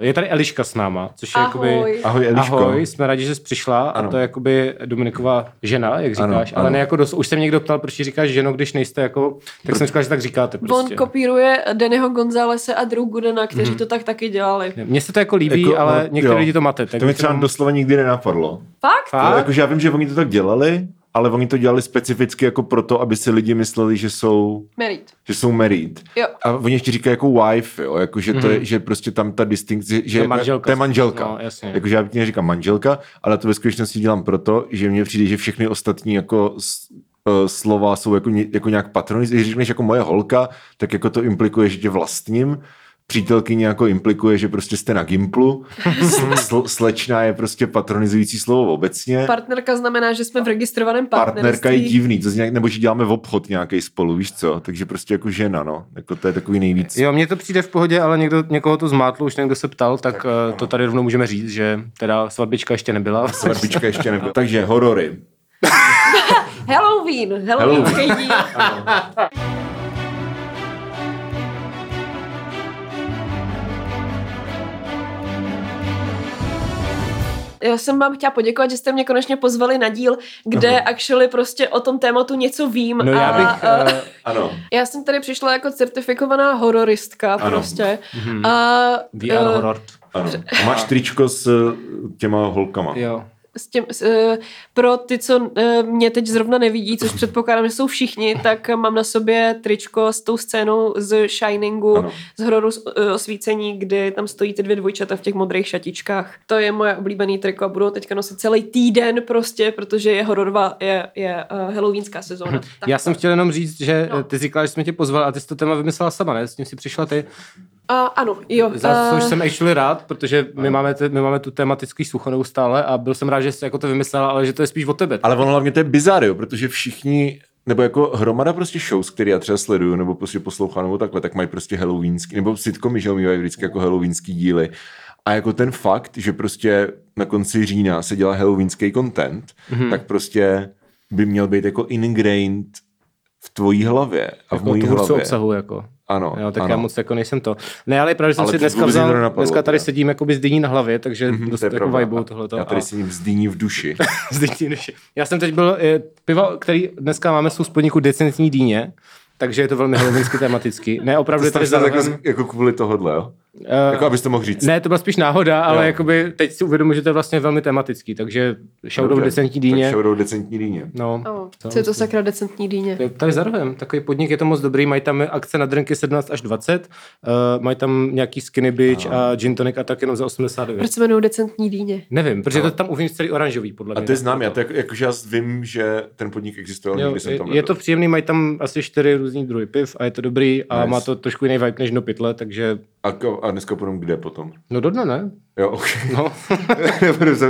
Je tady Eliška s náma, což je Ahoj. jakoby... Ahoj Eliško. Ahoj, jsme rádi, že jsi přišla Ano. a to je jakoby Dominikova žena, jak Ano, říkáš, ano. ale ne jako dos... Už se mě někdo ptal, proč říkáš ženo, když nejste jako... Tak jsem říkal, že tak říkáte prostě. On kopíruje Dannyho Gonzálese a Drew Goodena, kteří Mhm. to tak taky dělali. Mně se to jako líbí, Jako, ale no, některé lidi to máte. Tak To mi třeba jenom- doslova nikdy nenapadlo. Fakt? Fakt? Jakože já vím, že oni to tak dělali, ale oni to dělali specificky jako proto, aby si lidi mysleli, že jsou, Married. že jsou married. Jo. A oni ještě říkají jako wife, jo, jako že, to je, že prostě tam ta distinkce, že je manželka. to je manželka. No, jasně. Jakože já neříkám manželka, ale to ve skutečnosti dělám proto, že mně přijde, že všechny ostatní jako eh, slova jsou jako, jako nějak patroniz. Když řekneš jako moje holka, tak jako to implikuje, že tě vlastním. Přítelkyně jako implikuje, že prostě jste na Gimplu. Sl- sl- slečna je prostě patronizující slovo obecně. Partnerka znamená, že jsme v registrovaném partnerství. Partnerka je divný, to jak- nebo že děláme v obchod nějaký spolu, víš co? Takže prostě jako žena, no. Jako to je takový nejvíc. Jo, mně to přijde v pohodě, ale někdo, někoho to zmátlo, už někdo se ptal, tak, tak uh, to tady rovnou můžeme říct, že teda svatbička ještě nebyla. Svatbička ještě nebyla. Takže horory. Halloween. Halloweenský díl. Já jsem vám chtěla poděkovat, že jste mě konečně pozvali na díl, kde actually prostě o tom tématu něco vím. No já a, bych... a, Uh, Ano. já jsem tady přišla jako certifikovaná hororistka Ano. prostě. A, VR eh, horor. Ano. A máš tričko s eh, těma holkama. Jo. S těm, s, eh, pro ty, co eh, mě teď zrovna nevidí, což předpokládám, že jsou všichni, tak mám na sobě tričko s tou scénou z Shiningu, Ano. z hororu s- eh, osvícení, kdy tam stojí ty dvě dvojčata v těch modrých šatičkách. To je moje oblíbený triko a budu teďka nosit celý týden prostě, protože je hororová, je, je uh, halloweenská sezóna. Tak Já jsem chtěl jenom říct, že No. ty říkala, že jsme tě pozval a ty jsi to téma vymyslela sama, ne? S tím si přišla ty. A, ano, jo. Za eh, což jsem actually rád, protože my máme, te, my máme tu tematický sucho neustále a byl jsem rád, že jsi jako to vymyslela, ale že to je spíš o tebe. Ale ono hlavně to je bizár, jo, protože všichni, nebo jako hromada prostě shows, které já třeba sleduju, nebo prostě poslouchám, nebo takhle, tak mají prostě halloweenský, nebo sitcomy, že jo, mývají vždycky jako halloweenský díly. A jako ten fakt, že prostě na konci října se dělá halloweenský content, mm-hmm. tak prostě by měl být jako ingrained v tvojí hlavě a v jako mojí tvůrců hlavě. obsahu, jako. Ano, Jo, tak ano. já moc jako nejsem to. Ne, ale právě jsem Ale si dneska vzal, nenapadlo, dneska tady sedím jako by s dyní na hlavě, takže Mhm, dost je jako vibe tohleto. Já tady a- si ním zdýní v duši. z dyní duši. Já jsem teď byl, eh, pivo, který dneska máme, jsou z podniku Decentní dýně, takže je to velmi halloweensky tematický. Ne, opravdu To je tady jako, zároveň... jako kvůli tohohle, jo? Eh, Jako abys to mohl říct. Ne, to byla spíš náhoda, ale Jo. jakoby teď si uvědomuji, že to je vlastně velmi tematický, takže shoutout. Decentní dýně. Tak shoutout decentní dýně. No, Oh, co je to sakra decentní dýně? To je Tady za rohem, takový podnik, je to moc dobrý, mají tam akce na drinky 17 až 20, uh, mají tam nějaký skinny bitch a gin tonic a tak jenom za 89. Proč se jmenují decentní dýně? Nevím, protože to tam uvnitř celý oranžový, podle A mě. to je znám, já to jako, jakože já vím, že ten podnik existoval, Jo, jsem tam je, je to příjemný, mají tam asi čtyři různý druhy piv a je to dobrý a Nice. má to trošku jiný vibe než no pytle, takže A, ko- a dneska půjdem kde potom? no do dne, ne? Jo, ok. No,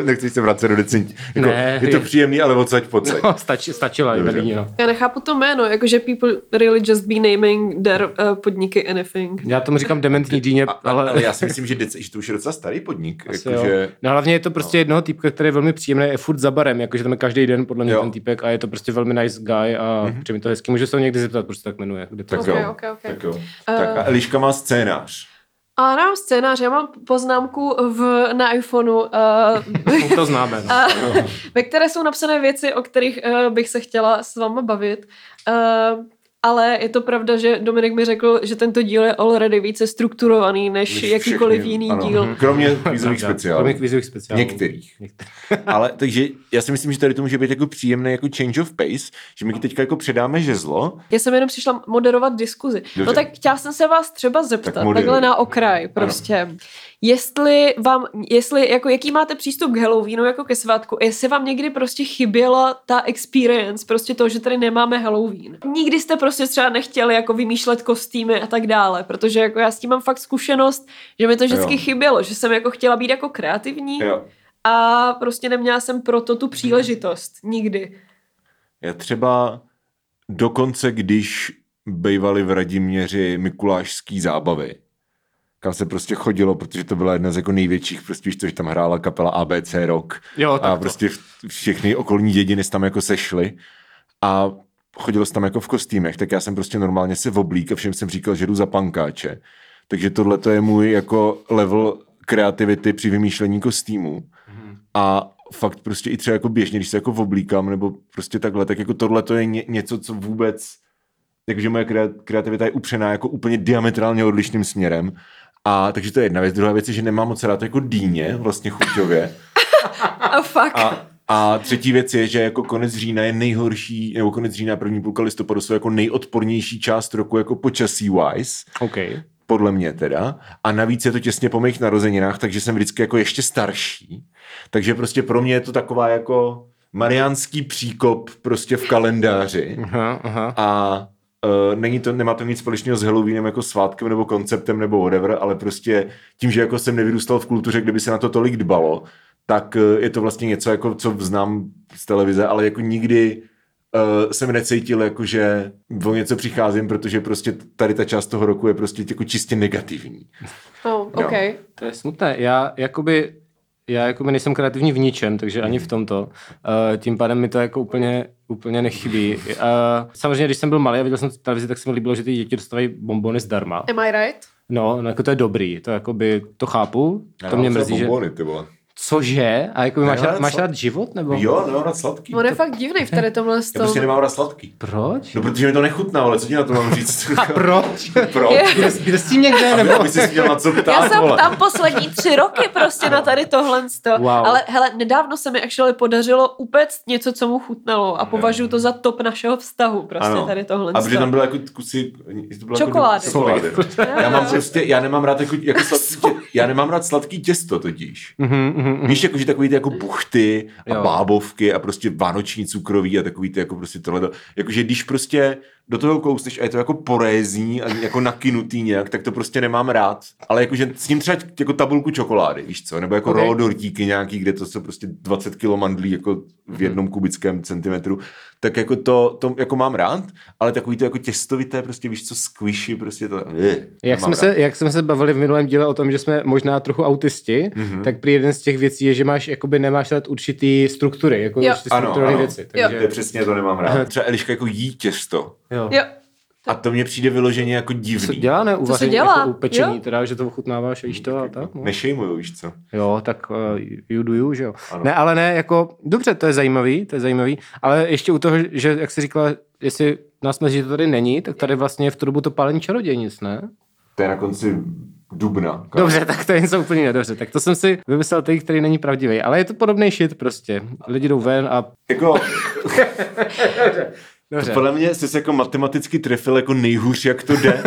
nechci se vracet do decentní. Jako, Ne, je to je- příjemný, ale odsaď pocať. no stači, stačila i Dobře. Berlíně, no. Já nechápu to jméno, jakože people really just be naming their uh, podniky anything. Já tomu říkám dementní dýně, A, ale... ale já si myslím, že, dec, že to už je docela starý podnik. Asi Jako, jo. že, No hlavně je to prostě jednoho týpka, který je velmi příjemný, je furt za barem, jakože tam je každý den podle mě Jo. ten týpek a je to prostě velmi nice guy a mm-hmm. přijde mi to hezky. Můžu se ho někdy zeptat, proč se tak jmenuje. Kde to tak, je. Jo, ok, ok. tak jo. Tak a Eliška má scénář. A mám scénář, já mám poznámku v, na iPhoneu, uh, to známe. No. a, ve které jsou napsané věci, o kterých uh, bych se chtěla s váma bavit. Uh, ale je to pravda, že Dominik mi řekl, že tento díl je already více strukturovaný než, Než jakýkoliv všechny, jiný ano. díl. Kromě kvízových speciálů. Kromě kvízových speciálů. Některých. Některých. Ale takže já si myslím, že tady to může být jako příjemný jako change of pace, že my teďka jako předáme žezlo. Já jsem jenom přišla moderovat diskuzi. Dobře. No tak chtěla jsem se vás třeba zeptat, Tak moderuj. takhle na okraj prostě. Jestli vám, jestli, jako jaký máte přístup k Halloweenu jako ke svátku, jestli vám někdy prostě chyběla ta experience, prostě to, že tady nemáme Halloween. Nikdy jste prostě třeba nechtěli jako vymýšlet kostýmy a tak dále, protože jako já s tím mám fakt zkušenost, že mi to vždycky Jo. chybělo, že jsem jako chtěla být jako kreativní Jo. a prostě neměla jsem proto tu příležitost. Nikdy. Já třeba dokonce, když bývali v Radiměři mikulášský zábavy, kam se prostě chodilo, protože to byla jedna z jako největších, prostě co, že tam hrála kapela ABC Rock Jo, a to. prostě všechny okolní dědiny tam jako sešly a chodilo se tam jako v kostýmech, tak já jsem prostě normálně se oblík a všem jsem říkal, že jdu za pankáče. Takže tohle to je můj jako level kreativity při vymýšlení kostýmů. A fakt prostě i třeba jako běžně, když se jako oblíkám nebo prostě takhle, tak jako tohle to je ně, něco, co vůbec, takže moje krea- kreativita je upřená jako úplně diametrálně odlišným směrem. A takže to je jedna věc. Druhá věc je, že nemám moc rád jako dýně, vlastně chuťově. A fakt. A, a třetí věc je, že jako konec října je nejhorší, nebo konec října a první půlka listopadu jsou jako nejodpornější část roku jako počasí wise, OK. podle mě teda. A navíc je to těsně po mých narozeninách, takže jsem vždycky jako ještě starší. Takže prostě pro mě je to taková jako mariánský příkop prostě v kalendáři. Aha, aha. A Uh, není to, nemá to nic společného s Halloweenem jako svátkem nebo konceptem nebo whatever, ale prostě tím, že jako jsem nevyrůstal v kultuře, kde by se na to tolik dbalo, tak uh, je to vlastně něco, jako, co znám z televize, ale jako nikdy uh, jsem necítil, jako, že o něco přicházím, protože prostě tady ta část toho roku je prostě jako čistě negativní. Oh, OK. To je smutné. Já jakoby, já jakoby nejsem kreativní v ničem, takže ani v tomto. Uh, tím pádem mi to jako úplně, úplně nechybí. Uh, samozřejmě, když jsem byl malý a viděl jsem televizi, tak se mi líbilo, že ty děti dostávají bombony zdarma. Am I right? No, no jako to je dobrý, to jakoby, to chápu, to mě mrzí, že... ty vole. Cože? A jako máš, Já rád, máš rád život, nebo? Jo, nemám rád sladký. On je fakt divný v tady tomhle Já stolu. prostě nemám rád sladký. Proč? No, protože mi to nechutná, ale co ti na to mám říct? A proč? Proč? Kde, kde s tím někde, nebo? Aby jsi měl na co ptát, Já jsem vole. tam poslední tři roky prostě na tady tohle. Wow. Ale hele, nedávno se mi actually podařilo upéct něco, co mu chutnalo a považuju to za top našeho vztahu, prostě tady tohle. A protože tam byly jako kusy... To bylo Čokolády. Jako, čokolády. Já mám prostě, já nemám rád jako, jako sladký, já nemám rád sladký těsto totiž. Mhm, mhm, mhm. Víš, jako, že takový ty jako buchty a Jo. bábovky a prostě vánoční cukroví a takový ty jako prostě tohle. Jakože když prostě do toho kousneš a je to jako porézní a jako nakynutý nějak, tak to prostě nemám rád. Ale jakože s ním třeba jako tabulku čokolády, víš co? Nebo jako Ok. okay. rolo dortíky nějaký, kde to jsou prostě 20 kg mandlí jako v jednom kubickém centimetru. Tak jako to, to jako mám rád, ale takový to jako těstovité, prostě víš co, squishy, prostě to... Eh, Jak jsme, rád. se, jak jsme se bavili v minulém díle o tom, že jsme možná trochu autisti, Mhm. mm-hmm. tak prý jeden z těch věcí je, že máš, jakoby nemáš rád určitý struktury, jako Jo. určitý Ano, strukturální ano. věci. Jo. To Takže, je přesně to nemám rád. Třeba Eliška jako jí těsto. Jo. Jo. A to mně přijde vyloženě jako Co divný. dělá, ne? se Uvaření, dělá? Jako upečení, Jo. teda, že to ochutnáváš a jíš to a tak. No. Nešejmuju, víš co? Jo, tak uh, you do you, že jo. Ano. Ne, ale ne, jako, dobře, to je zajímavý, to je zajímavý, ale ještě u toho, že, jak jsi říkala, jestli nás mrzí, že to tady není, tak tady vlastně je v tu dobu to pálení čarodějnic, ne? To je na konci dubna. Dobře, tak to je něco úplně nedobře. Tak to jsem si vymyslel teď, který není pravdivý. Ale je to podobný shit prostě. Lidi jdou ven a... Jako, Dobře. podle mě jsi se jako matematicky trefil jako nejhůř, jak to jde.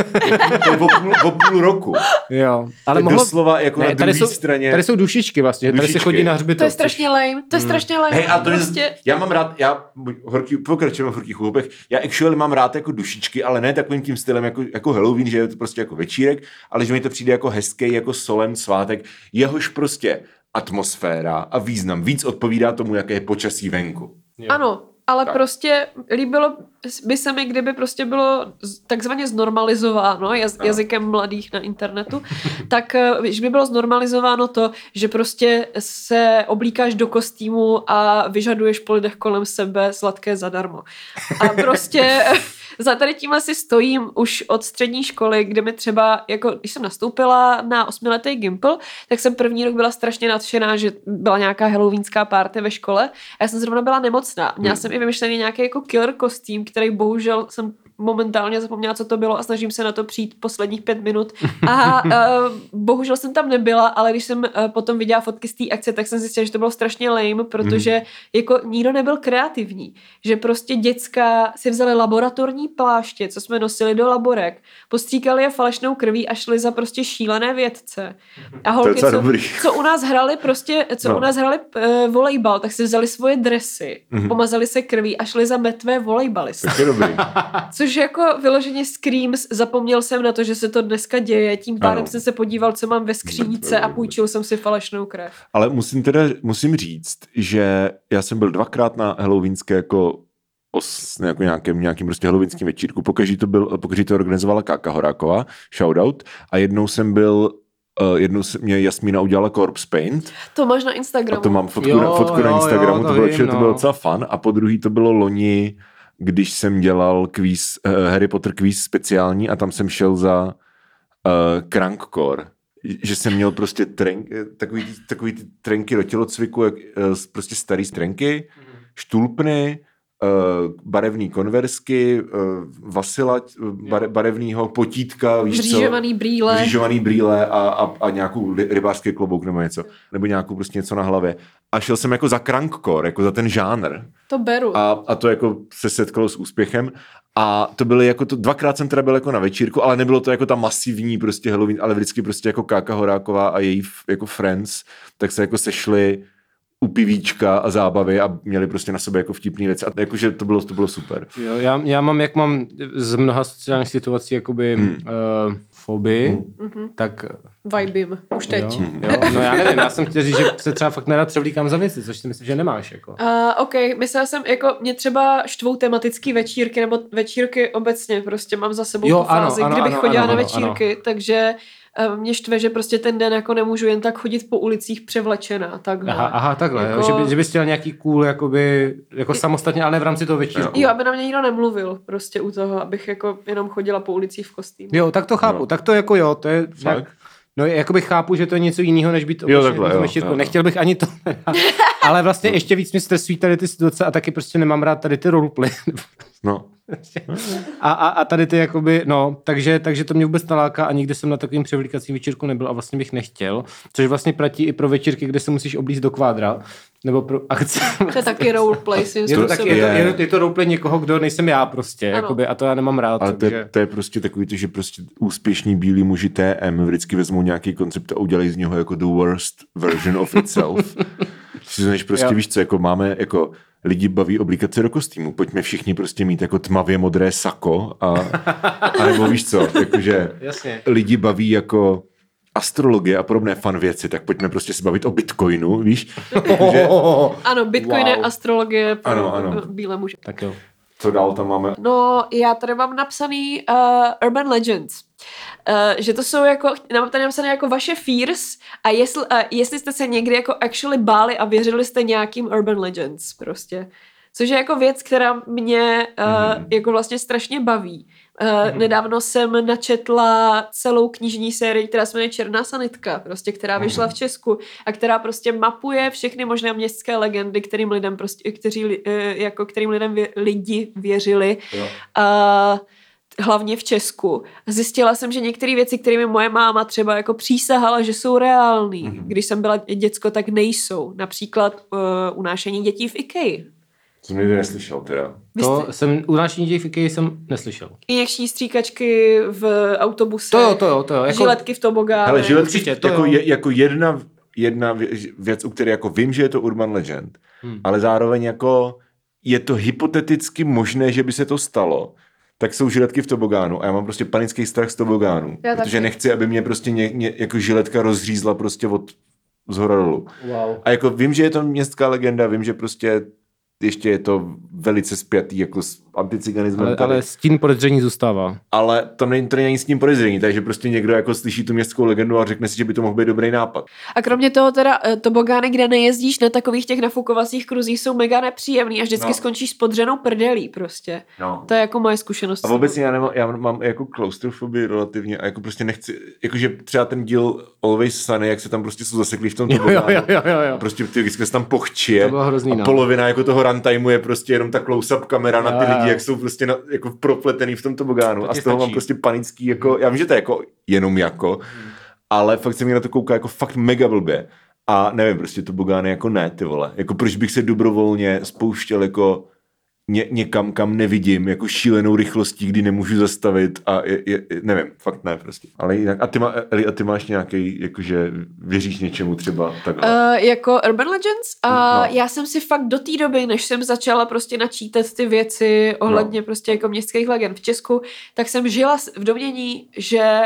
to je o půl, o půl roku. Jo. Ale to mohlo... doslova jako ne, na tady druhé jsou, straně. Tady jsou dušičky vlastně, že tady se Dušičky. chodí na hřbitov. To je strašně lame, to je strašně lame. Hej, a to prostě... je, já mám rád, já horký, pokračujeme v horkých chlupech, já actually mám rád jako dušičky, ale ne takovým tím stylem jako, jako Halloween, že je to prostě jako večírek, ale že mi to přijde jako hezký, jako solen svátek, jehož prostě atmosféra a význam víc odpovídá tomu, jaké je počasí venku. Ano, ale Tak. prostě líbilo by se mi, kdyby prostě bylo takzvaně znormalizováno jaz, jazykem mladých na internetu, tak eh, že by bylo znormalizováno to, že prostě se oblíkáš do kostýmu a vyžaduješ po lidech kolem sebe sladké zadarmo. A prostě za tady tímhle si stojím už od střední školy, kde mi třeba, jako když jsem nastoupila na osmiletý Gimple, tak jsem první rok byla strašně nadšená, že byla nějaká halloweenská party ve škole a já jsem zrovna byla nemocná. Měla Hmm. jsem i vymyšlený nějaký jako killer kostým, který bohužel jsem momentálně zapomněla, co to bylo a snažím se na to přijít posledních pět minut. A uh, bohužel jsem tam nebyla, ale když jsem uh, potom viděla fotky z té akce, tak jsem zjistila, že to bylo strašně lame, protože jako nikdo nebyl kreativní. Že prostě děcka si vzali laboratorní pláště, co jsme nosili do laborek, postříkali je falešnou krví a šli za prostě šílené vědce. A holky, co, dobrý. co u nás hrali prostě, co No. u nás hrali uh, volejbal, tak si vzali svoje dresy, Mhm. pomazali se krví a šli za metvé volejbalisty. Tak je dobrý. Což jako vyloženě Screams, zapomněl jsem na to, že se to dneska děje, tím pádem Ano. jsem se podíval, co mám ve skříňce a půjčil jsem si falešnou krev. Ale musím teda, musím říct, že já jsem byl dvakrát na halloweenské jako os, jako nějakým, nějakým prostě halloweenským večírku. Pokaží to, byl, pokaží to organizovala Káka Horáková, shoutout. A jednou jsem byl, uh, jednou se, mě Jasmína udělala Corpse Paint. To máš na A Instagramu. to mám fotku, Jo, na, fotku jo, na jo, Instagramu, to to, bylo, vím, to no. bylo docela fun. A po druhý to bylo loni, když jsem dělal kvíz, uh, Harry Potter kvíz speciální a tam jsem šel za uh, Crankcore. že jsem měl prostě trenk, takový, ty- takový ty trenky do tělocviku, jak, eh, prostě starý trenky, štulpny, eh, barevný konversky, eh, vasila eh, bare, barevnýho, potítka, víš co? Brýle. Vřížovaný brýle a, a, a nějakou rybářský klobouk nebo něco. Nebo nějakou prostě něco na hlavě. A šel jsem jako za crankcore, jako za ten žánr. To beru. A, a to jako se setkalo s úspěchem. A to byly jako to, dvakrát jsem teda byl jako na večírku, ale nebylo to jako ta masivní prostě Halloween, ale vždycky prostě jako Káka Horáková a její jako friends, tak se jako sešli u pivíčka a zábavy a měli prostě na sebe jako vtipný věci. A jakože to bylo, to bylo super. Jo, já, já mám, jak mám z mnoha sociálních situací jakoby hmm. uh, fobii, hmm. tak Vibim. Už teď. jo, jo, no já nevím, já jsem chtěl říct, že se třeba fakt nerad převlíkám za věci, což si myslím, že nemáš. Jako. Uh, OK, myslela jsem, jako mě třeba štvou tematický večírky, nebo večírky obecně, prostě mám za sebou Jo, tu fázi, ano, ano, kdybych ano, chodila ano, na ano, večírky, takže uh, mě štve, že prostě ten den jako nemůžu jen tak chodit po ulicích převlečená, takhle. Aha, aha takhle, Jako- jako... jo, že, by, že bys chtěl nějaký cool, jakoby, jako samostatně, ale ne v rámci toho večírku. Jo, aby na mě nikdo nemluvil prostě u toho, abych jako jenom chodila po ulicích v kostýmu. Jo, tak to chápu, Jo. tak to jako jo, to je Fakt? No jakoby chápu, že to je něco jiného, než být Jo, takhle, jo, jo. Nechtěl bych ani to. ale vlastně ještě víc mi stresují tady ty situace a taky prostě nemám rád tady ty roleplay. No. a, a, a, tady ty jakoby, no, takže, takže to mě vůbec naláká a nikdy jsem na takovým převlíkacím večírku nebyl a vlastně bych nechtěl, což vlastně platí i pro večírky, kde se musíš oblízt do kvádra, nebo pro akce. To je taky roleplay svým Je to, tak, způsobem. je, to, je. je, to, je to roleplay někoho, kdo nejsem já prostě, Ano. jakoby, a to já nemám rád. Ale to takže... je, to je prostě takový to, že prostě úspěšní bílí muži TM vždycky vezmou nějaký koncept a udělají z něho jako the worst version of itself. než prostě Jo. víš co, jako máme jako lidi baví oblíkat se do kostýmu. Pojďme všichni prostě mít jako tmavě modré sako a, a nebo víš co, jakože Jasně. lidi baví jako astrologie a podobné fan věci, tak pojďme prostě se bavit o bitcoinu, víš? Jakože, Ano, Bitcoin Wow. je astrologie pro Ano, ano. bílé muže. Tak jo. co dál tam máme? No, já tady mám napsaný uh, Urban Legends. Uh, že to jsou jako, mám tady napsané jako vaše fears a jestli, uh, jestli jste se někdy jako actually báli a věřili jste nějakým Urban Legends prostě. Což je jako věc, která mě uh, mm-hmm. jako vlastně strašně baví. Uh, mm-hmm. Nedávno jsem načetla celou knižní sérii, která se jmenuje Černá sanitka, prostě, která vyšla v Česku a která prostě mapuje všechny možné městské legendy, kterým lidem prostě, kteří, eh, jako kterým lidem vě, lidi věřili. Jo. A hlavně v Česku. Zjistila jsem, že některé věci, kterými moje máma třeba jako přísahala, že jsou reální, mm-hmm. když jsem byla děcko, tak nejsou. Například uh, unášení dětí v IKEA. Jsem nikdy neslyšel teda. To jsem, u naší DJFK jsem neslyšel. Injekční stříkačky v autobuse. To jo, to jo, to jo. Jako, Žiletky v tobogánech. Hele, žiletky určitě, to jako, jo. je, jako jedna, jedna vě- věc, u které jako vím, že je to urban legend, hmm. ale zároveň jako je to hypoteticky možné, že by se to stalo, tak jsou žiletky v tobogánu a já mám prostě panický strach z tobogánu, Já protože taky. nechci, aby mě prostě ně, ně, jako žiletka rozřízla prostě od zhora dolů. Wow. A jako vím, že je to městská legenda, vím, že prostě ještě je to velice spjatý jako s anticiganismem Ale, tady. ale stín podezření zůstává. ale to není, to není s tím podezření, takže prostě někdo jako slyší tu městskou legendu a řekne si, že by to mohl být dobrý nápad. A kromě toho teda eh, tobogány, kde nejezdíš na takových těch nafukovacích kruzích, jsou mega nepříjemný a vždycky No. skončíš s podřenou prdelí prostě. No. To je jako moje zkušenost. A obecně já, nemám, já mám jako klaustrofobii relativně a jako prostě nechci, jakože třeba ten díl Always Sunny, jak se tam prostě jsou zaseklí v tom Jo, jo, tobogánu. jo, jo, jo, jo. Prostě ty vždycky se tam pochčije To bylo hrozný, a no. polovina jako toho runtimeu je prostě jenom ta close-up kamera na ty lidi, jak jsou prostě na, jako propletený v tom tobogánu To a z toho mám stačí. prostě panický, jako, já vím, že to je jako jenom jako, ale fakt se mi na to kouká jako fakt mega blbě. A nevím, prostě tobogány jako ne, ty vole. Jako proč bych se dobrovolně spouštěl jako ně, někam, kam nevidím, jako šílenou rychlostí, kdy nemůžu zastavit a je, je, nevím, fakt ne prostě. Ale jinak, a ty, má, Eli, a ty máš nějaký, jakože věříš něčemu třeba takhle? Uh, jako Urban Legends a No. já jsem si fakt do té doby, než jsem začala prostě načítat ty věci ohledně No. prostě jako městských legend v Česku, tak jsem žila v domění, že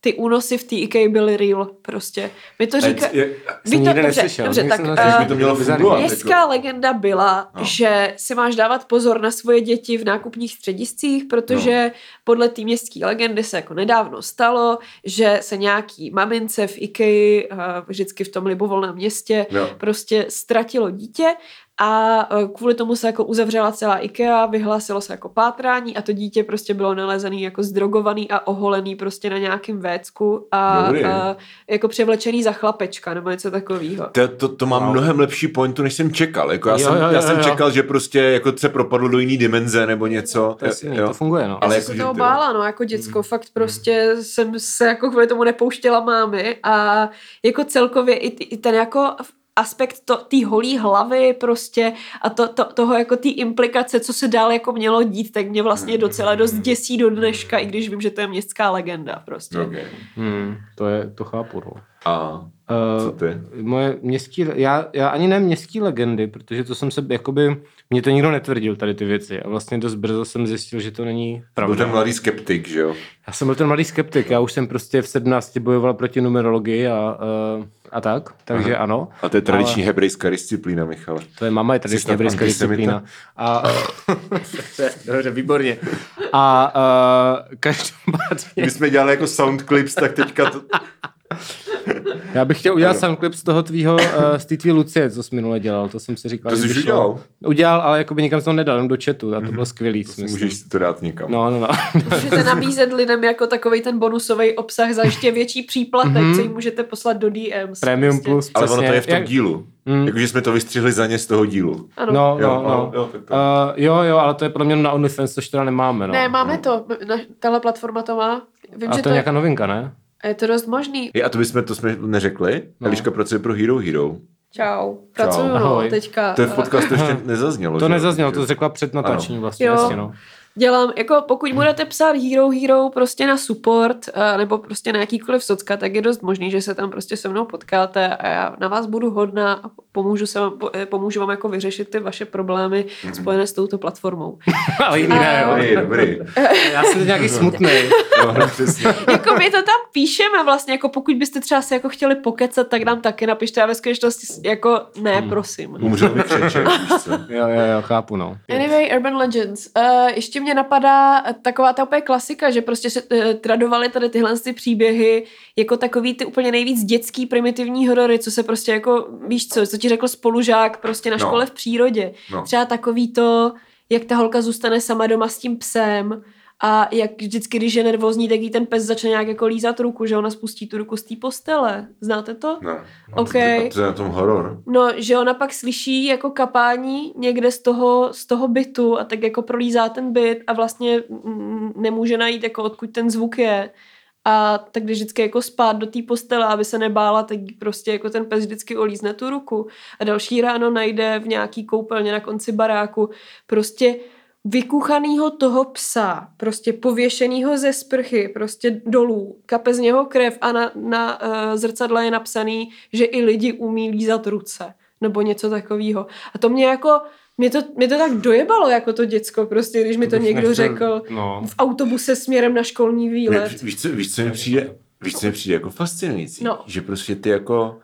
ty únosy v té IKEA byly real prostě. Mi to říká... je, to, dobře, neslyšel, dobře, tak uh, to mělo fungovat. Městská legenda byla, No. že si máš dávat pozor na svoje děti v nákupních střediscích, protože No. podle té městské legendy se jako nedávno stalo, že se nějaký mamince v IKEA, eh, vždycky v tom libovolném městě, Jo. prostě ztratilo dítě a eh, kvůli tomu se jako uzavřela celá IKEA, vyhlásilo se jako pátrání a to dítě prostě bylo nalezený jako zdrogovaný a oholený prostě na nějakém vécku a, Dobrý. a jako převlečený za chlapečka nebo něco takového. To, to, to mám Wow. mnohem lepší pointu, než jsem čekal. Jako já, Jo, jsem, jo, já jo, jsem jo. čekal, že prostě jako se propadlo do jiný dimenze nebo něco. To, je silný, to funguje, no. Já Ale jsem jako, se toho to- bála, no, jako děcko, fakt prostě jsem se jako kvůli tomu nepouštěla mámy a jako celkově i, i ten jako aspekt to- té holí hlavy prostě a to, to, toho jako té implikace, co se dál jako mělo dít, tak mě vlastně docela dost děsí do dneška, i když vím, že to je městská legenda prostě. Okay. Hmm, to, je, to chápu, no. A co Uh, ty? moje městský, já, já ani ne městský legendy, protože to jsem se, jakoby, mě to nikdo netvrdil tady ty věci a vlastně dost brzo jsem zjistil, že to není Byl pravda. ten mladý skeptik, že jo? Já jsem byl ten mladý skeptik, já už jsem prostě v 17 bojoval proti numerologii a, uh, a tak, takže Aha. ano. A to je tradiční hebrejská disciplína, Michale. To je mama, je tradiční hebrejská disciplína. A, dobře, výborně. A uh, každopádně, My jsme dělali jako soundclips, tak teďka to... já bych chtěl udělat soundclip z toho tvýho, uh, z té tvý Lucie, co jsi minule dělal, to jsem si říkal. To že jsi by už šlo. udělal? Udělal, ale jakoby nikam jsem to nedal, jenom do chatu a to bylo skvělý. to můžeš si to dát někam. No, no, no. Můžete nabízet lidem jako takový ten bonusový obsah za ještě větší příplatek, Mhm. co jim můžete poslat do DMs. Premium prostě. plus, Ale ono přesně. to je v tom Jak- dílu. Mm. Jakože jsme to vystřihli za ně z toho dílu. Ano. No, Jo, no, no. jo, jo, tak to- Uh, jo, jo, ale to je podle mě na OnlyFans, což teda nemáme, no. Ne, máme to. Na, tahle platforma to má. Vím, A že to to je nějaká novinka, ne? Je, je to dost možný. Je, a to bychom, to jsme neřekli. No. Eliška pracuje pro Hero Hero. Čau. Pracuju, no, Ahoj. teďka. To je v podcastu ještě nezaznělo. To že nezaznělo, to řekla před natáčením vlastně, Jo. jasně, no. Dělám, jako pokud budete psát Hero Hero prostě na support, eh, nebo prostě na jakýkoliv socka, tak je dost možný, že se tam prostě se mnou potkáte a já na vás budu hodná a pomůžu, se vám, eh, pomůžu vám jako vyřešit ty vaše problémy spojené s touto platformou. ale jiný ne, jo. Dobrý, dobrý. Já jsem teď nějaký smutný. No, jako my to tam píšeme vlastně, jako pokud byste třeba se jako chtěli pokecat, tak nám taky napište a ve skutečnosti jako ne, prosím. Umřel mi křeček? Jo, jo, jo, chápu, no. Anyway, Urban Legends. Uh, ještě mě napadá taková ta úplně klasika, že prostě se uh, tradovaly tady tyhle ty příběhy jako takový ty úplně nejvíc dětský primitivní horory, co se prostě jako, víš co, co ti řekl spolužák prostě na No. škole v přírodě. No. Třeba takový to, jak ta holka zůstane sama doma s tím psem a jak vždycky, když je nervózní, tak jí ten pes začne nějak jako lízat ruku, že ona spustí tu ruku z té postele. Znáte to? No. OK. To, je- to je na tom horor. No, že ona pak slyší jako kapání někde z toho, z toho bytu a tak jako prolízá ten byt a vlastně nemůže najít, jako odkud ten zvuk je. A tak když vždycky jako spát do té postele, aby se nebála, tak prostě jako ten pes vždycky olízne tu ruku. A další ráno najde v nějaký koupelně na konci baráku prostě vykuchanýho toho psa, prostě pověšenýho ze sprchy, prostě dolů, kape z něho krev a na, na uh, zrcadle je napsaný, že i lidi umí lízat ruce, nebo něco takového. A to mě jako, mě to, mě to tak dojebalo jako to děcko, prostě, když mi to, někdo nechtěl- řekl No. v autobuse směrem na školní Ne, výlet. víš, co, víš, co mi přijde, víš, co mi přijde jako fascinující? No. Že prostě ty jako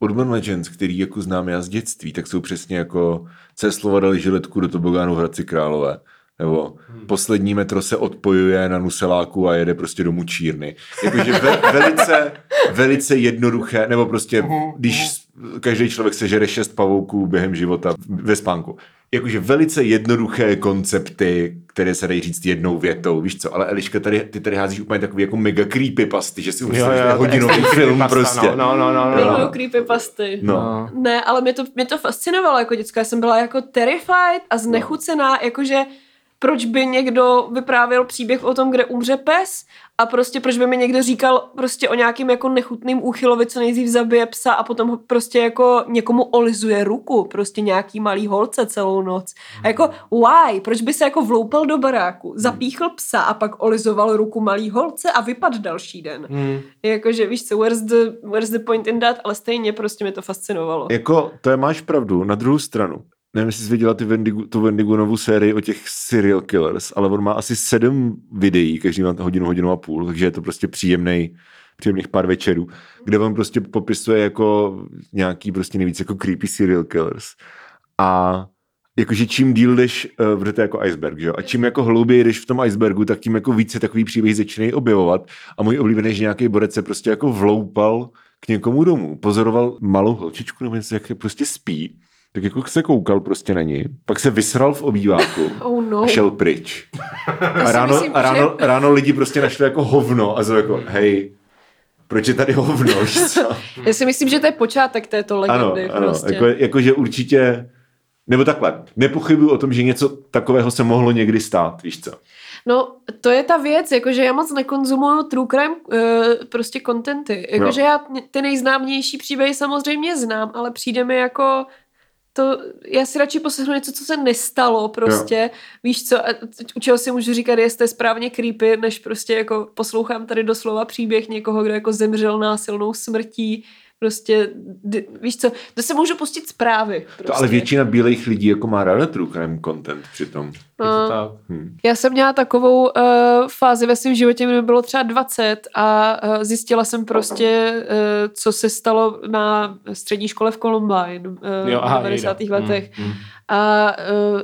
Urban Legends, který jako znám já z dětství, tak jsou přesně jako C slova dali žiletku do tobogánu v Hradci Králové. Nebo Hmm. poslední metro se odpojuje na Nuseláku a jede prostě do Mučírny. Jakože ve, velice, velice jednoduché, nebo prostě, když každý člověk sežere šest pavouků během života ve spánku. Jakože velice jednoduché koncepty, které se dají říct jednou větou, víš co, ale Eliška, tady, ty tady házíš úplně takový jako mega creepypasty, že si už je hodinový film creepypasta, prostě. No, no, no, no, no. Miluju creepypasty. No. no. Ne, ale mě to, mě to fascinovalo jako děcka. Já jsem byla jako terrified a znechucená, jakože proč by někdo vyprávěl příběh o tom, kde umře pes a prostě proč by mi někdo říkal prostě o nějakým jako nechutným úchylovi, co nejdřív zabije psa a potom ho prostě jako někomu olizuje ruku, prostě nějaký malý holce celou noc. A jako why? Proč by se jako vloupal do baráku, zapíchl psa a pak olizoval ruku malý holce a vypad další den. Hmm. Jakože víš co, where's the, where's the point in that, ale stejně prostě mě to fascinovalo. Jako, to je máš pravdu, na druhou stranu. Nevím, jestli jsi viděla ty Wendigo, tu Wendigonovu sérii o těch serial killers, ale on má asi sedm videí, každý má hodinu, hodinu a půl, takže je to prostě příjemný, příjemných pár večerů, kde on prostě popisuje jako nějaký prostě nejvíc jako creepy serial killers. A jakože čím díl jdeš, protože to je jako iceberg, že? A čím jako hlouběji jdeš v tom icebergu, tak tím jako více takový příběhy začínají objevovat. A můj oblíbený, že nějaký borec se prostě jako vloupal k někomu domů, pozoroval malou holčičku nebo něco, jak prostě spí tak jako se koukal prostě na ní, pak se vysral v obýváku Oh no. a šel pryč. A ráno, myslím, a ráno, že- ráno lidi prostě našli jako hovno a jako, hej, proč je tady hovno? Já si myslím, že to je počátek této Ano, legendy. ano, prostě. jako, jako, že určitě, nebo takhle, nepochybuju o tom, že něco takového se mohlo někdy stát, víš co? No, to je ta věc, jakože já moc nekonzumuju true crime uh, prostě kontenty. Jakože Jo. já ty nejznámější příběhy samozřejmě znám, ale přijde mi jako to, já si radši poslechnu něco, co se nestalo prostě, jo. víš co, a u čeho si můžu říkat, jestli je správně creepy, než prostě jako poslouchám tady doslova příběh někoho, kdo jako zemřel násilnou smrtí, prostě, d- víš co, to se můžu pustit zprávy. Prostě. To ale většina bílých lidí jako má ráda true crime content přitom. Je to tak. Hm. Já jsem měla takovou uh, fázi ve svém životě, kdy mi bylo třeba 20 a uh, zjistila jsem prostě, uh, co se stalo na střední škole v Columbine uh, Jo, aha, v 90. jejda. letech. Mm, mm. A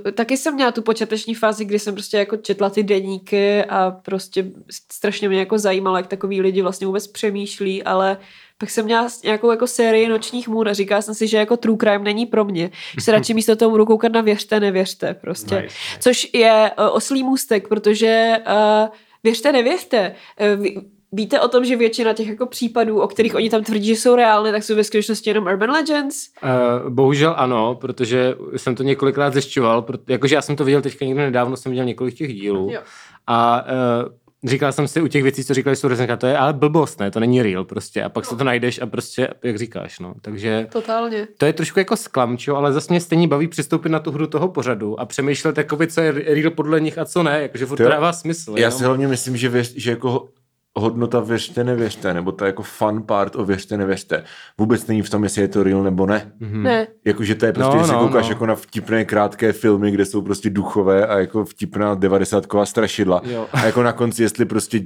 uh, taky jsem měla tu počáteční fázi, kdy jsem prostě jako četla ty deníky a prostě strašně mě jako zajímalo, jak takový lidi vlastně vůbec přemýšlí, ale pak jsem měla nějakou jako sérii nočních můr a říkala jsem si, že jako true crime není pro mě. Že se radši místo toho budu koukat na věřte, nevěřte prostě. Nice, nice. Což je uh, oslý můstek, protože uh, věřte, nevěřte. Uh, ví, víte o tom, že většina těch jako případů, o kterých oni tam tvrdí, že jsou reálné, tak jsou ve skutečnosti jenom urban legends? Uh, bohužel ano, protože jsem to několikrát zjišťoval, jakože já jsem to viděl teďka někdy nedávno, jsem viděl několik těch dílů Jo. a uh, říkal jsem si u těch věcí, co říkali, jsou rezenka, to je ale blbost, ne, to není real prostě a pak se to najdeš a prostě, jak říkáš, no, takže Totálně. to je trošku jako sklamčo, ale zase mě stejně baví přistoupit na tu hru toho pořadu a přemýšlet, jakoby, co je real podle nich a co ne, jakože furt dává smysl. Já jenom. si hlavně myslím, že, věř, že jako hodnota věřte, nevěřte, nebo ta jako fun part o věřte, nevěřte, vůbec není v tom, jestli je to real nebo ne. Mhm. Ne. Jakože to je prostě, No, no, že se no, koukáš no. jako na vtipné krátké filmy, kde jsou prostě duchové a jako vtipná devadesátková strašidla. Jo. A jako na konci, jestli prostě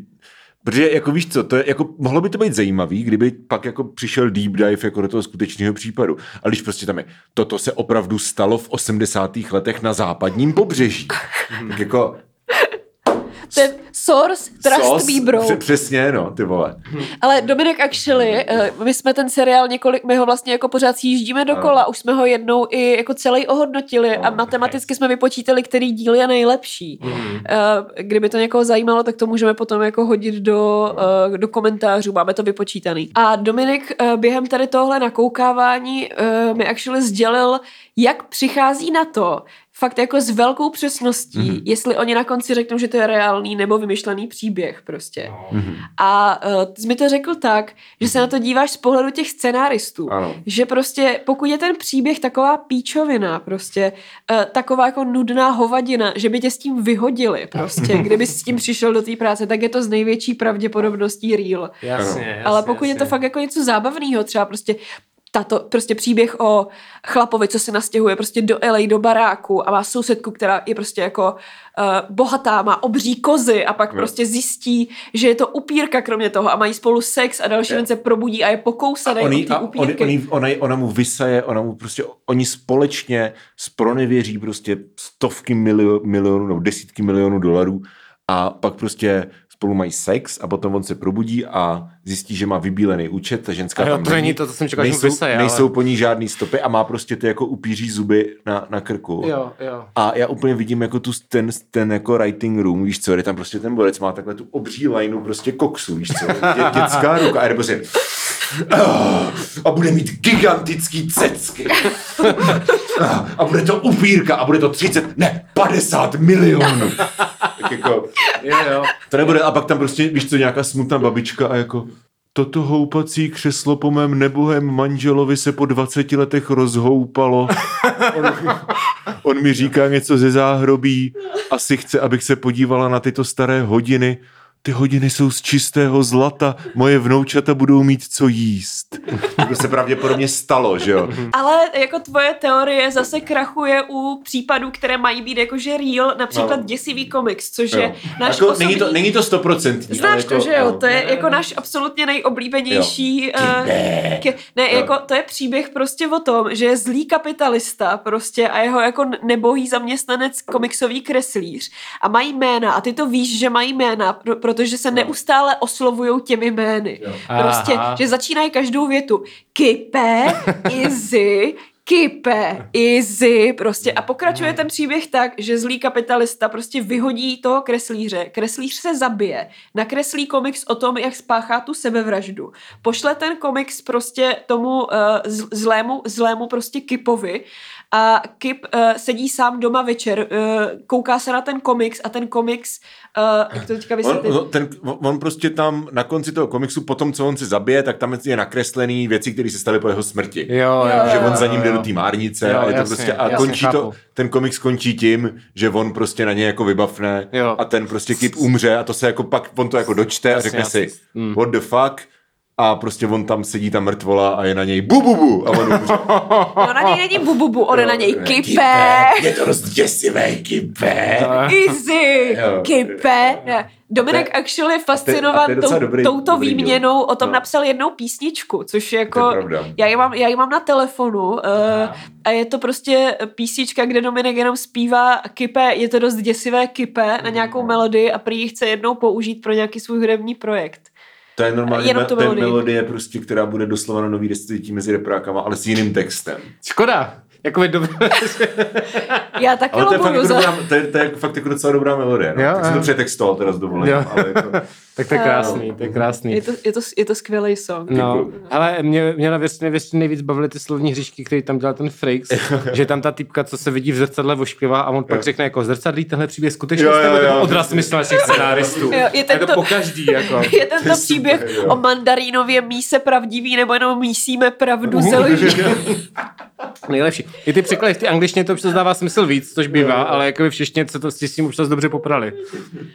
Protože jako víš co, to je, jako, mohlo by to být zajímavý, kdyby pak jako přišel deep dive jako do toho skutečného případu. A když prostě tam je, toto se opravdu stalo v 80. letech na západním pobřeží. tak jako Je source, trust sos, me bro. pře- přesně, no, ty vole. Ale Dominik Actually, eh, my jsme ten seriál několik, my ho vlastně jako pořád sjíždíme dokola, už jsme ho jednou i jako celý ohodnotili a matematicky jsme vypočítali, který díl je nejlepší. Eh, Kdyby to někoho zajímalo, tak to můžeme potom jako hodit do, eh, do komentářů, máme to vypočítaný. A Dominik během tady tohle nakoukávání mi Actually sdělil, jak přichází na to, fakt jako s velkou přesností, mm-hmm. jestli oni na konci řeknou, že to je reálný nebo vymyšlený příběh prostě. Mhm. A uh, ty jsi mi to řekl tak, že se na to díváš z pohledu těch scenáristů. Ano. Že prostě, pokud je ten příběh taková píčovina, prostě uh, taková jako nudná hovadina, že by tě s tím vyhodili prostě, kdyby jsi s tím přišel do té práce, tak je to z největší pravděpodobností real. Jasně, jasně, Ale pokud je to fakt jako něco zábavného, třeba prostě tato prostě příběh o chlapovi, co se nastěhuje prostě do LA, do baráku a má sousedku, která je prostě jako uh, bohatá, má obří kozy a pak Jo. prostě zjistí, že je to upírka kromě toho a mají spolu sex a další den se probudí a je pokousaný Oni, od té a oni, upírky. oni, ona, ona mu vysaje, ona mu prostě, oni společně spronevěří prostě stovky milio, milionů nebo desítky milionů dolarů a pak prostě spolu mají sex a potom on se probudí a zjistí, že má vybílený účet, ta ženská A jo, tam to není to, co jsem čekal, že mu nejsou, vysaje, ale- nejsou po ní žádný stopy a má prostě ty jako upíří zuby na, na krku. Jo, jo. A já úplně vidím jako tu, ten, ten jako writing room, víš co, kde tam prostě ten borec má takhle tu obří lineu prostě koksu, víš co, dě, dětská ruka a je prostě "Ah, a bude mít gigantický cecky. A bude to upírka a bude to 30, ne, 50 milionů. Tak jako, Jo, jo. to nebude, a pak tam prostě, víš co, nějaká smutná babička a jako, toto houpací křeslo po mém nebohém manželovi se po 20 letech rozhoupalo. On, on mi říká něco ze záhrobí, asi chce, abych se podívala na tyto staré hodiny. Ty hodiny jsou z čistého zlata, moje vnoučata budou mít co jíst. To se pravděpodobně stalo, že jo? Ale jako tvoje teorie zase krachuje u případů, které mají být jakože real, například No. děsivý komiks, což Jo. je náš jako, osobní... není, to, není to stoprocentní. Znáš ale to, jako, že jo? To je jako náš absolutně nejoblíbenější... Uh, ke, ne, Jo. jako to je příběh prostě o tom, že je zlý kapitalista prostě a jeho jako nebohý zaměstnanec komiksový kreslíř a mají jména a ty to víš, že mají jména, pro, protože se neustále oslovujou těmi jmény. Jo. Prostě, Aha. že začínají každou větu Kipe, Izzy, Kipe, easy, prostě. A pokračuje ten příběh tak, že zlý kapitalista prostě vyhodí toho kreslíře, kreslíř se zabije, nakreslí komiks o tom, jak spáchá tu sebevraždu. Pošle ten komiks prostě tomu uh, zlému, zlému prostě Kipovi a Kip uh, sedí sám doma večer, uh, kouká se na ten komiks a ten komiks, uh, jak to teďka vysvětlit? On, ten, on prostě tam na konci toho komiksu, potom co on se zabije, tak tam je nakreslený věci, které se staly po jeho smrti. Jo, jo, že jo, on za ním jde jo. do té márnice Jo, a je to jasně, prostě, a jasně, končí to, chápu. ten komiks končí tím, že on prostě na něj jako vybavne Jo. a ten prostě Kip umře a to se jako pak, on to jako dočte a Jasně, řekne jasně. si, Mm. what the fuck, a prostě on tam sedí ta mrtvola a je na něj bu bu bu a on umře. No na něj není bububu, on je na něj Ne, Kipe, Je to dost děsivé, Kipe. easy, Jo. Kipe. Ne. Dominik To je- actually a to fascinován je tou, dobrý- touto dobrý díl. výměnou, o tom No. napsal jednou písničku, což je jako, já ji mám, já ji mám na telefonu uh, a je to prostě písnička, kde Dominik jenom zpívá Kipe, je to dost děsivé Kipe na nějakou melodii a prý ji chce jednou použít pro nějaký svůj hudební projekt. To je normálně Jenom to melodii. melodie, prostě, která bude doslova na nový desítí mezi reprákama, ale s jiným textem. Škoda. Jakoby dobré. Já taky Ale to je, fakt lobuju jako za... dobrá, to je, to je jako fakt jako docela dobrá melodie. No. Jo, tak jsem to přetextoval teda s dovolením. Jo. Ale jako, tak to je krásný, to je krásný. Je to, je, to, je to skvělý song. No, Děkuju. ale mě, mě na věc, věc nejvíc bavily ty slovní hříšky, který tam dělal ten Frakes, že tam ta typka, co se vidí v zrcadle, vošklivá a on pak Jo. řekne jako zrcadlí tenhle příběh skutečně Jo, jo, jo. odraz mysl našich scenáristů. Jo, je A je tento- to po každý, jako. Je tento příběh super, jo. o mandarínově míse pravdivý, nebo jenom mísíme pravdu ze lží. Nejlepší. I ty překlady v té angličtině to občas dává smysl víc, což bývá, ale jako v češtině se to s tím už dobře poprali.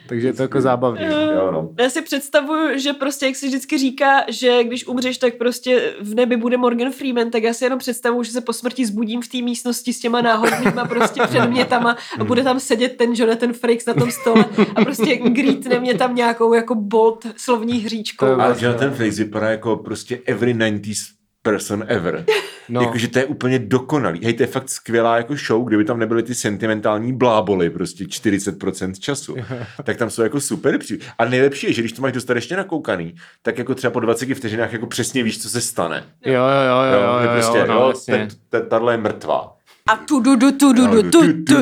Takže je to jako zábavný. jo, no. Já si představuju, že prostě, jak se vždycky říká, že když umřeš, tak prostě v nebi bude Morgan Freeman, tak já si jenom představuju, že se po smrti zbudím v té místnosti s těma náhodnýma prostě předmětama a bude tam sedět ten Jonathan Frakes na tom stole a prostě grítne mě tam nějakou jako bolt slovní hříčkou. Je- Ale Jonathan Frakes vypadá jako prostě every 90s person ever. No. Jakože to je úplně dokonalý. Hej, to je fakt skvělá jako show, kdyby tam nebyly ty sentimentální bláboly prostě 40% času. tak tam jsou jako super příběhy. A nejlepší je, že když to máš dostatečně nakoukaný, tak jako třeba po 20 vteřinách jako přesně víš, co se stane. Jo, jo, jo, jo, že jo, prostě, jo, no, jo, ten- je mrtvá. A tu du du tu du du tu tu.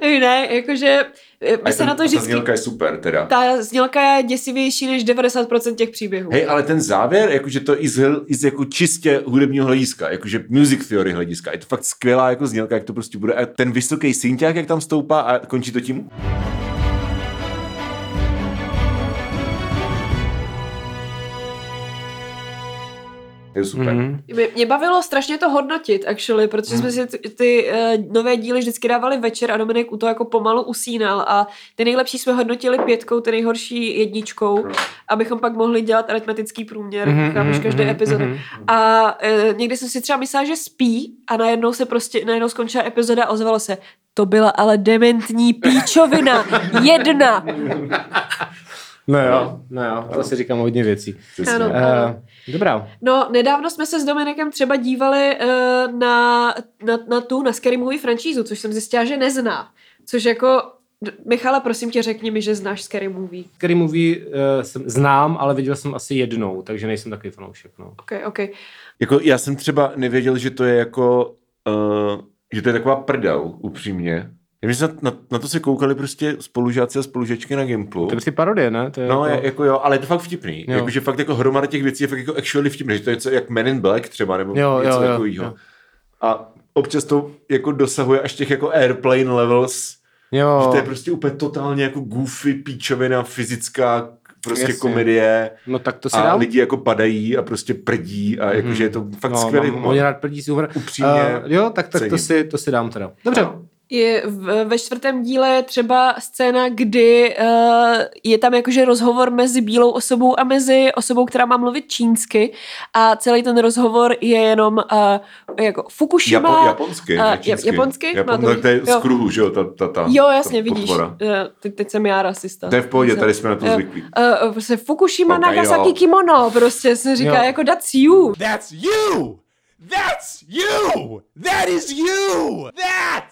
Ne, jakože eh, my se na to Ta vždycky... znělka je super teda. Ta znělka je děsivější než 90% těch příběhů. Hej, ale ten závěr, jakože to i z, i z jako čistě hudebního hlediska, jakože music theory hlediska, je to fakt skvělá jako znělka, jak to prostě bude. A ten vysoký synťák, jak tam stoupá a končí to tím. Je super. Mhm. Mě, mě bavilo strašně to hodnotit, actually, protože jsme si ty, ty uh, nové díly vždycky dávali večer a Dominik u toho jako pomalu usínal a ty nejlepší jsme hodnotili pětkou, ty nejhorší jedničkou, abychom pak mohli dělat aritmetický průměr, Mhm, mm-hmm, chápeš, mhm, každé mhm, epizody. mhm. A uh, někdy jsem si třeba myslela, že spí a najednou se prostě, najednou skončila epizoda a ozvalo se, to byla ale dementní píčovina, jedna. No jo, no jo, to si říkám hodně věcí. Ano. Uh, dobrá. No, nedávno jsme se s Dominikem třeba dívali uh, na, na, na tu, na Scary Movie franšízu, což jsem zjistila, že nezná. Což jako, Michale, prosím tě, řekni mi, že znáš Scary Movie. Scary movie uh, jsem, znám, ale viděl jsem asi jednou, takže nejsem takový fanoušek. No. Ok, ok. Jako já jsem třeba nevěděl, že to je jako, uh, že to je taková prdel, upřímně. Já myslím, že na, na, na to se koukali prostě spolužáci a spolužečky na Gimplu. To je prostě parodie, ne? To je No, jako... jako jo, ale je to fakt vtipný. Jo. Jakože fakt jako hromada těch věcí je fakt jako actually vtipný, že to je něco jak Men in Black třeba, nebo Jo, něco jo, jo, takového. jo. A občas to jako dosahuje až těch jako airplane levels, Jo, že to je prostě úplně totálně jako goofy, píčovina, fyzická prostě Jasně. komedie. no tak to si A dám. lidi jako padají a prostě prdí a jakože je to fakt no, skvělý mám humor. hodně rád prdí si humor. Upřímně Uh, jo, tak, tak to, si, to si dám teda. Dobře. Je v, ve čtvrtém díle je třeba scéna, kdy uh, je tam jakože rozhovor mezi bílou osobou a mezi osobou, která má mluvit čínsky a celý ten rozhovor je jenom uh, jako Fukushima. Japo, japonsky, a- ne čínsky. japonsky? Japon, Má to tak to je jo. z kruhu, že jo, ta, ta, ta, Jo, jasně, ta vidíš. Uh, teď, teď jsem já rasista. To je v pohodě, tady jsme na to zvyklí. Uh, prostě Fukushima, Ok, Nagasaki, jo. kimono, prostě se říká Jo. jako that's you. That's you! That's you! That is you! That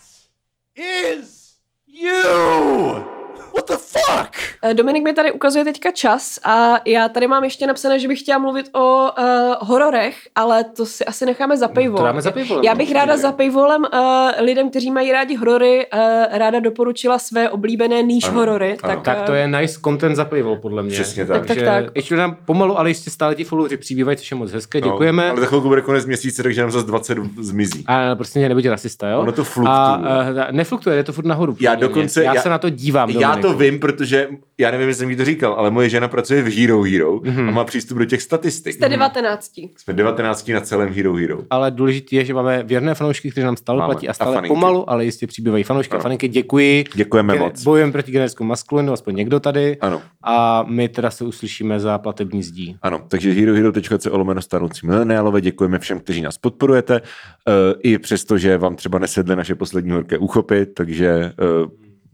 is you! What the fuck? Eh, Dominik mi tady ukazuje teďka čas a já tady mám ještě napsané, že bych chtěla mluvit o uh, hororech, ale to si asi necháme za paywall. to dáme za Já no, bych ráda za paywallem uh, lidem, kteří mají rádi horory, uh, ráda doporučila své oblíbené níž Ano, horory. ano. Tak, Tak eh, to je nice content za pivo, podle mě. Přesně tak. Tak, Takže tak, tak. ještě nám pomalu, ale jistě stále ti followeri přibývají, což je moc hezké. Děkujeme. No, ale za chvilku bude konec měsíce, takže nám zase 20 zmizí. A prostě mě nebuď rasista, jo? Ono to fluktuje. A, uh, nefluktuje, je to furt nahoru. Já dokonce- Já, já- se na to dívám, Já. To vím, protože já nevím, jestli jsem jí to říkal, ale moje žena pracuje v Hero Hero a má přístup do těch statistik. Jste 19. Jsme 19 na celém Hero Hero. ale důležité je, že máme věrné fanoušky, kteří nám stále Máme. platí A a stále faninky. pomalu, ale jistě přibývají fanoušky a Ano. faninky. Děkuji. Děkujeme Ge- moc. Bojujeme proti generickou maskulinu, aspoň někdo tady. Ano. A my teda se uslyšíme za platební zdí. Ano, takže herohero.co olomeno stanoucí mileniálové, děkujeme všem, kteří nás podporujete, uh, i přesto, že vám třeba nesedly naše poslední horké úchopy, takže uh,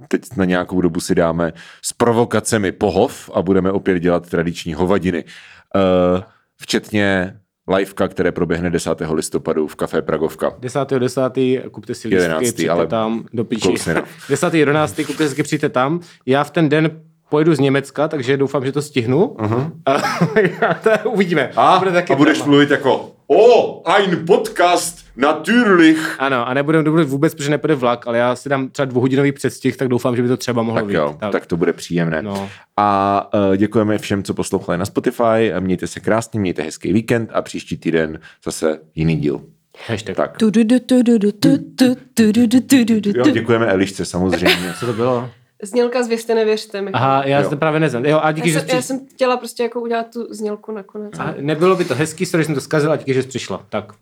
teď na nějakou dobu si dáme s provokacemi pohov a budeme opět dělat tradiční hovadiny. Uh, včetně liveka, které proběhne 10. listopadu v Café Pragovka. 10. 10. kupte si lístky, 11., přijďte ale tam do enough. 10. 11. kupte si lístky, přijďte tam. Já v ten den pojedu z Německa, takže doufám, že to stihnu. Uh-huh. A to uvidíme. A, To bude taky a budeš mluvit jako Oh, ein Podcast, Natürlich. Ano, a nebudeme dobře vůbec, protože nepůjde vlak, ale já si dám třeba dvouhodinový předstih tak doufám, že by to třeba mohlo tak být. Tak. tak to bude příjemné. No. A uh, děkujeme všem, co poslouchali na Spotify. Mějte se krásně, mějte hezký víkend a příští týden zase jiný díl. Hashtag. Tak. Jo, děkujeme Elišce samozřejmě. Co to bylo? Znělka zvěste, nevěřte mi. Aha, já Jo. to právě neznám. Jo, a díky, já, že jsem, jsi já jsem chtěla prostě jako udělat tu znělku nakonec. A nebylo by to hezký, sorry, že jsem to zkazil a díky, že jsi přišla. Tak.